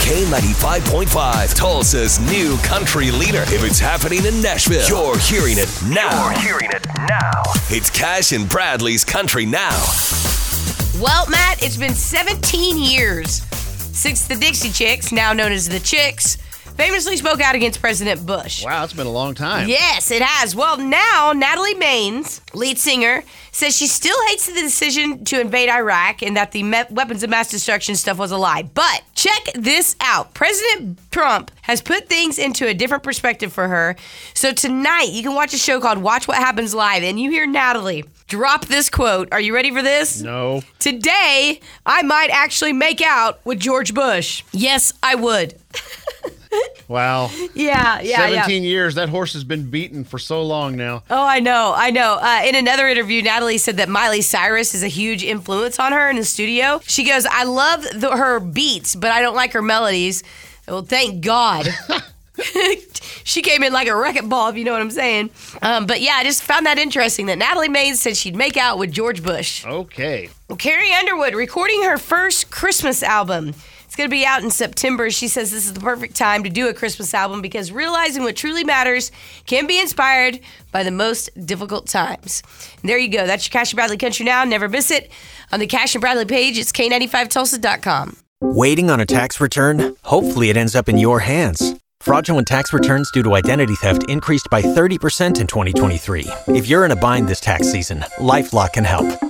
K95.5, Tulsa's new country leader. If it's happening in Nashville, you're hearing it now. You're hearing it now. It's Cash and Bradley's Country Now. Well, Matt, it's been 17 years since the Dixie Chicks, now known as the Chicks, famously spoke out against President Bush. Wow, it's been a long time. Yes, it has. Well, now Natalie Maines, lead singer, says she still hates the decision to invade Iraq and that the me- weapons of mass destruction stuff was a lie. But check this out President Trump has put things into a different perspective for her. So tonight, you can watch a show called Watch What Happens Live, and you hear Natalie drop this quote. Are you ready for this? No. Today, I might actually make out with George Bush. Yes, I would. Wow. Yeah, yeah, yeah. 17 years. That horse has been beaten for so long now. Oh, I know, I know. Uh, in another interview, Natalie said that Miley Cyrus is a huge influence on her in the studio. She goes, "I love the, her beats, but I don't like her melodies." Well, thank God. she came in like a wrecking ball, if you know what I'm saying. Um, but yeah, I just found that interesting that Natalie Maines said she'd make out with George Bush. Okay. Well, Carrie Underwood recording her first Christmas album. It's going to be out in September. She says this is the perfect time to do a Christmas album because realizing what truly matters can be inspired by the most difficult times. And there you go. That's your Cash and Bradley Country Now. Never miss it. On the Cash and Bradley page, it's K95Tulsa.com. Waiting on a tax return? Hopefully, it ends up in your hands. Fraudulent tax returns due to identity theft increased by 30% in 2023. If you're in a bind this tax season, LifeLock can help.